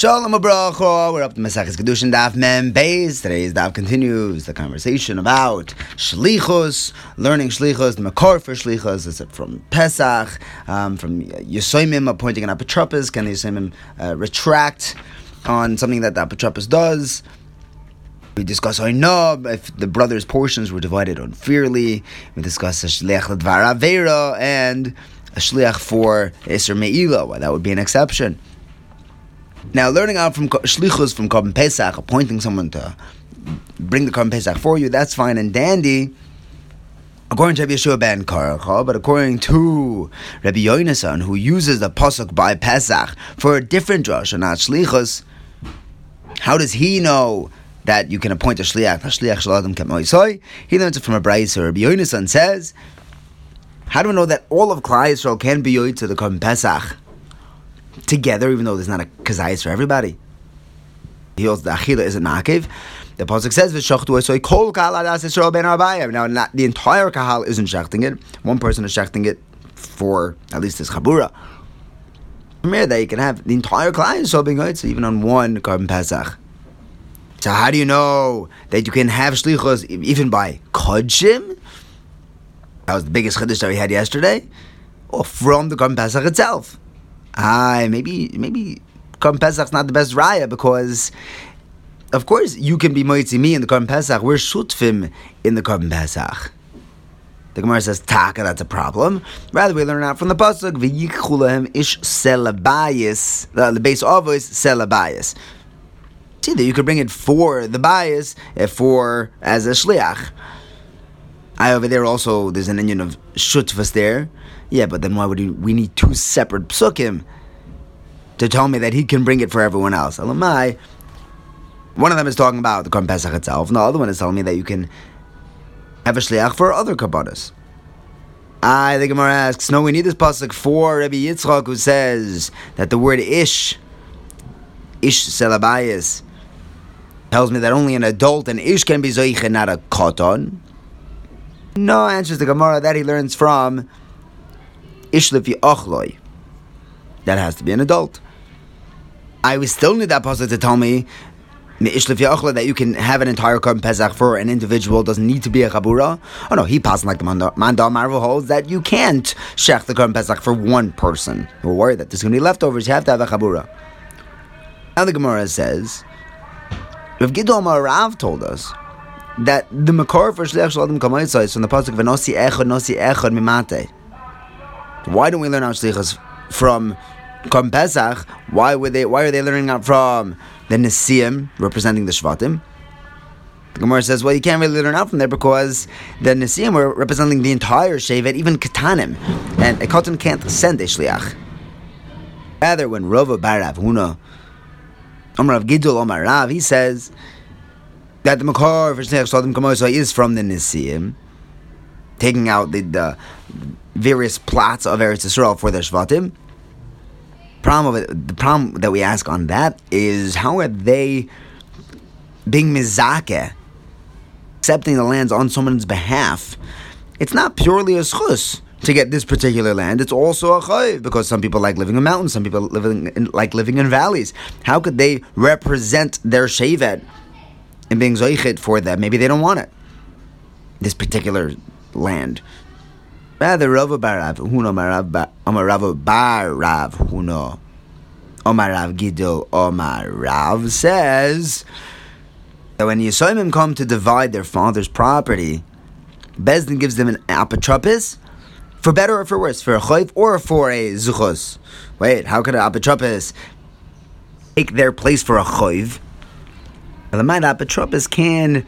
Shalom Abracha. We're up to Maseches Kiddushin Daf Mem Beis. Today's Daf continues the conversation about Shlichus, learning Shlichus, the Makor for Shlichus. Is it from Pesach, um, from Yosoimim appointing an Apotropos? Can the Yosoimim uh, retract on something that the Apotropos does? We discuss know if the brothers' portions were divided unfairly. We discuss Shliach Ledvar Avera and a Shliach for Isser Me'ila, why that would be an exception. Now, learning out from shlichus from Korban Pesach, appointing someone to bring the Korban Pesach for you, that's fine and dandy. According to Rabbi Yehoshua ben Korcha, but according to Rabbi Yonasan, who uses the pasuk by Pesach for a different drush, not shlichus, how does he know that you can appoint a shliach? A Shliach shaladam kemoisoi. He learns it from a brayso. Rabbi Yonasan says, "How do we know that all of Klal Yisrael can be yoy to the Korban Pesach?" Together, even though there's not a kazayas for everybody. He also the achila isn't makiv. The pasuk says v'shachtu so kol kahal adas Yisrael ben arbayim. Now, not the entire kahal isn't shechting it. One person is shechting it for at least his chabura. From that you can have the entire client so being so even on one Korban Pesach. So how do you know that you can have shlichos even by kodshim? That was the biggest chiddush that we had yesterday, or from the Korban Pesach itself. Ah, maybe maybe Korban Pesach's not the best raya because, of course, you can be moitzi me in the Korban Pesach. We're shutfim in the Korban Pesach. The Gemara says taka, that's a problem. Rather, we learn out from the pasuk v'yichulahem ish selabayis. The base of is selabayis. See that you could bring it for the bias, eh, for as a shliach. I over there also there's an union of shutfas there. Yeah, but then why would we need two separate psukim to tell me that he can bring it for everyone else? Alamai. One of them is talking about the Korban Pesach itself, and the other one is telling me that you can have a shliach for other kabbalas. I, the Gemara asks, no, we need this pasuk for Rabbi Yitzchak who says that the word ish, ish selabayis, tells me that only an adult and ish can be zoich and not a koton. No, answers the Gemara that he learns from Ishlefi Ochloi. That has to be an adult. I would still need that pasuk to tell me that you can have an entire Korban Pesach for an individual doesn't need to be a Chabura. Oh no, he passing like the Mandal Marvel holds that you can't shech the Korban Pesach for one person. We're worried that there's going to be leftovers. You have to have a Chabura. Now the Gemara says, Rav Gidol Rav told us that the Makor for Shliach Shaladim Kamaisa is from the pasuk Venosi Echad Nosi Echad Mimate. Why don't we learn our shlichus from Korban Pesach? Why would they? Why are they learning out from the Nesiim representing the Shvatim? The Gemara says, well, you can't really learn out from there because the Nesiim were representing the entire Shevet, even Katanim, and a Katan can't send a Shliach. Rather, when Rova Barav Huna, Amar Gidul Omar Rav, he says that the Makar Kamosa is from the Nesiim, taking out the, the various plots of Eretz Yisrael for the Shvatim. Problem of it, the problem that we ask on that is how are they being mizake, accepting the lands on someone's behalf? It's not purely a schus to get this particular land. It's also a chayiv because some people like living in mountains, some people living in, like living in valleys. How could they represent their shevet in being zoichet for them? Maybe they don't want it. This particular land. Rather, Rav Barav Huno Omar Rav Bar Rav Huno Omar Rav oh, Gidol Omar oh, Rav says that when Yosoimim come to divide their father's property, Bezdin gives them an apotropis for better or for worse, for a chayv or for a zuchos. Wait, how could an apotropis take their place for a chayv? The mind apotropis can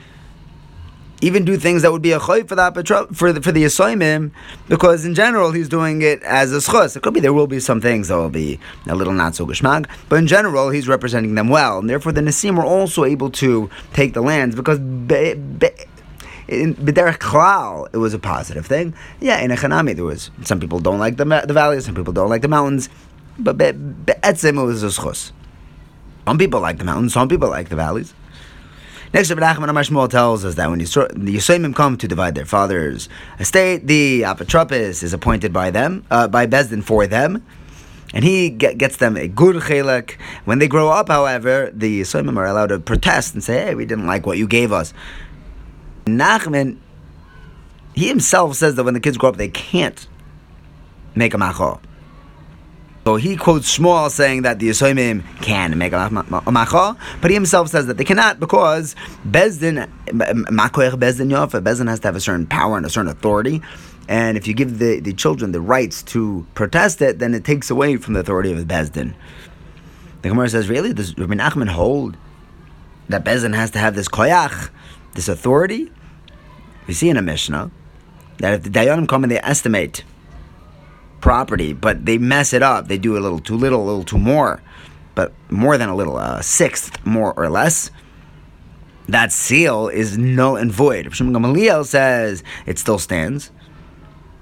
even do things that would be a choy for the that for the for the assignment because in general he's doing it as a schos. It could be there will be some things that will be a little not so geshmak, but in general he's representing them well, and therefore the Nesiim are also able to take the lands because. Be, be, in B'derech Klal, it was a positive thing. Yeah, in Echanami, there was some people don't like the, the valleys, some people don't like the mountains, but Be'etzim, it was a schos. Some people like the mountains, some people like the valleys. Next, Rabbi Nachman Amar Shmuel tells us that when the Yosoimim come to divide their father's estate, the apotropis is appointed by them, uh, by Bezdin for them, And he get, gets them a good chelik. When they grow up, however, the Yosoimim are allowed to protest and say, hey, we didn't like what you gave us. Nachman, he himself says that when the kids grow up, they can't make a machor. So he quotes Shmuel saying that the Yosoimim can make a macha, but he himself says that they cannot because Bezdin, Makoech Bezdin Yofa, Bezdin has to have a certain power and a certain authority. And if you give the, the children the rights to protest it, then it takes away from the authority of the Bezdin. The Gemara says, really? Does Rabbi Nachman hold that Bezdin has to have this koyach, this authority? We see in a Mishnah that if the Dayanim come and they estimate property, but they mess it up. They do a little too little, a little too more, but more than a little, a sixth more or less. That seal is null and void. Shimon Gamaliel says it still stands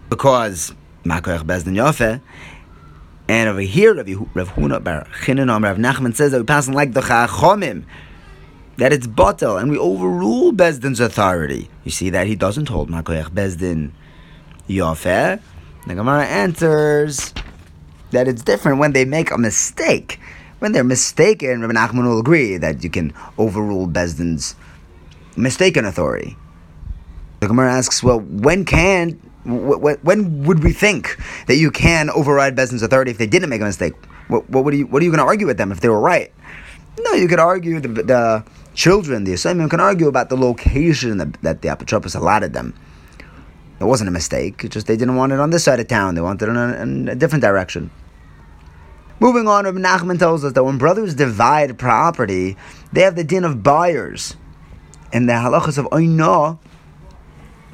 because Makoyach Bezdin Yofe. And over here, Rav Huna Bar Chinan Rav Nachman says that we pass like the Chachomim that it's batel, and we overrule Bezdin's authority. You see that he doesn't hold Makoyach Bezdin Yofeh. The Gemara answers that it's different when they make a mistake. When they're mistaken, Rabbi Nachman will agree that you can overrule Bezdin's mistaken authority. The Gemara asks, well, when can, when would we think that you can override Bezdin's authority if they didn't make a mistake? What, what, are you, what are you going to argue with them if they were right? No, you could argue the, the children, the assignment can argue about the location that, that the apotropos allotted them. It wasn't a mistake. It's just they didn't want it on this side of town. They wanted it in a, different direction. Moving on, Rabbi Nachman tells us that when brothers divide property, they have the din of buyers, and the halachas of oina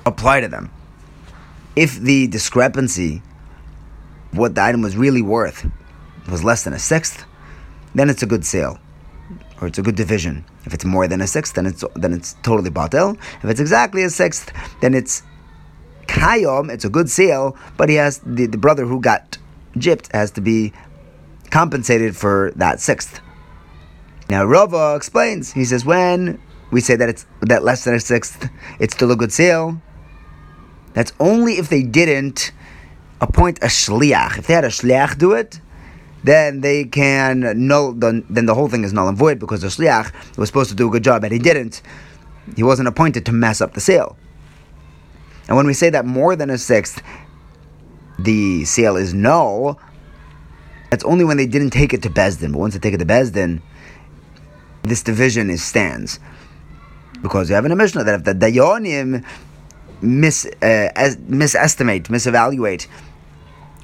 apply to them. If the discrepancy, what the item was really worth, was less than a sixth, then it's a good sale, or it's a good division. If it's more than a sixth, then it's then it's totally batel. If it's exactly a sixth, then it's Kayom, it's a good sale, but he has the, the brother who got gypped has to be compensated for that sixth. Now Rava explains. He says when we say that it's that less than a sixth, it's still a good sale. That's only if they didn't appoint a shliach. If they had a shliach do it, then they can null. Then the whole thing is null and void because the shliach was supposed to do a good job and he didn't. He wasn't appointed to mess up the sale. And when we say that more than a sixth, the sale is null, that's only when they didn't take it to Bezdin. But once they take it to Bezdin, this division is stands. Because you have in a that if the Dayanim mis, uh, misestimate, misevaluate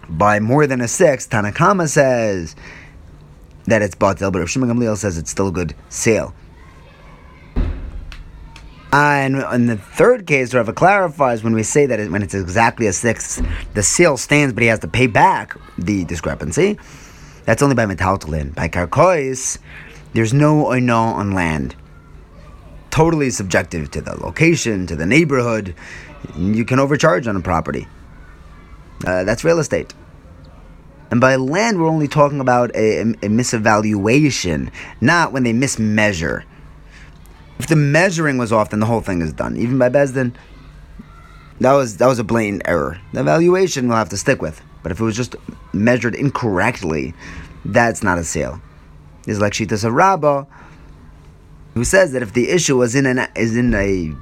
by more than a sixth, Tanakama says that it's batel, but if Shimon Gamliel says it's still a good sale. And in the third case, Rava clarifies when we say that it, when it's exactly a sixth, the sale stands, but he has to pay back the discrepancy. That's only by metaltalin. By karkois, there's no oino on land. Totally subjective to the location, to the neighborhood. You can overcharge on a property. Uh, that's real estate. And by land, we're only talking about a, a, a misevaluation, not when they mismeasure. If the measuring was off, then the whole thing is done. Even by Bezdin, that was that was a blatant error. The evaluation we'll have to stick with. But if it was just measured incorrectly, that's not a sale. It's like Shitas Rabbah, who says that if the issue was in an is in a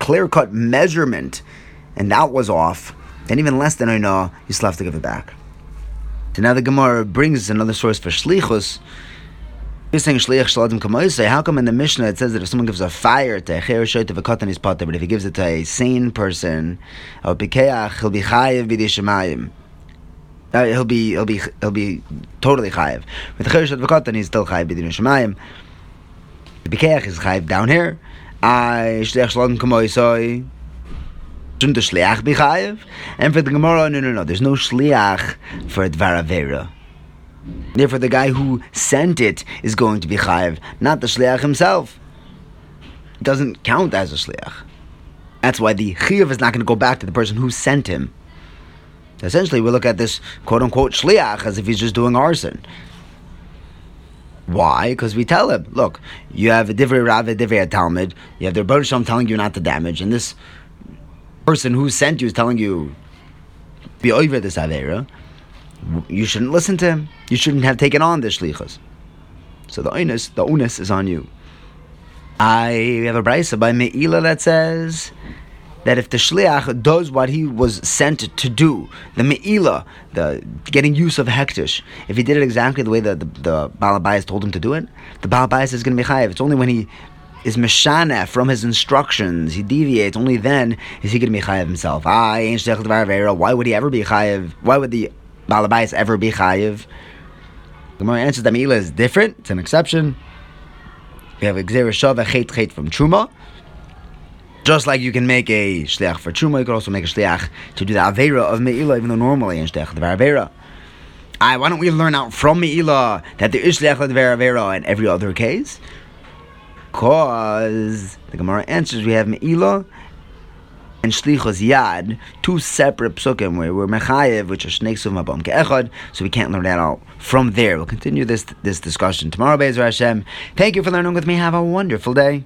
clear cut measurement, and that was off, then even less than I know, you still have to give it back. So now the Gemara brings another source for shlichus you're saying shliach shaladim kamoisei. How come in the Mishnah it says that if someone gives a fire to a cher a katan his potter, but if he gives it to a sane person, he'll be shemayim. Uh, he'll be he'll be he'll be totally chayiv. With the cher a katan, he's still chayiv b'di shemayim. The pikeach is chayiv down here. I shliach shaladim kamoisei. Shouldn't the shliach be chayiv? And for the Gemara, no, no, no. There's no shliach for dvaravera. Therefore, the guy who sent it is going to be chayiv, not the shliach himself. It doesn't count as a shliach. That's why the chiyuv is not going to go back to the person who sent him. Essentially, we look at this quote unquote shliach as if he's just doing arson. Why? Because we tell him, look, you have a divrei rav, a divrei talmud, you have the Rebbe telling you not to damage, and this person who sent you is telling you, be over this avera. You shouldn't listen to him. You shouldn't have taken on the shlichus. So the onus, the onus is on you. I have a brisa by Me'ila that says that if the shliach does what he was sent to do, the me'ila, the getting use of hekdesh, if he did it exactly the way the, the, the Balabayas told him to do it, the Balabayas is going to be chayiv. It's only when he is meshana from his instructions, he deviates, only then is he going to be chayiv himself. I Ah, why would he ever be chayiv? Why would the Balabayas ever be chayiv? The more answers that me'ila is different, it's an exception. We have a Shav, a Chet Chet from Truma. Just like you can make a shliach for Truma, you can also make a shliach to do the Avera of Me'ila, even though normally in shliach the Avera. I, why don't we learn out from Me'ila that there is shliach the Avera in every other case? Because the Gemara answers we have Me'ila and Shlichos Yad, two separate psukim where we're Mechayev, which are snakes of Mabam Ke'echad, so we can't learn that all from there. We'll continue this this discussion tomorrow, Bezer Hashem. Thank you for learning with me. Have a wonderful day.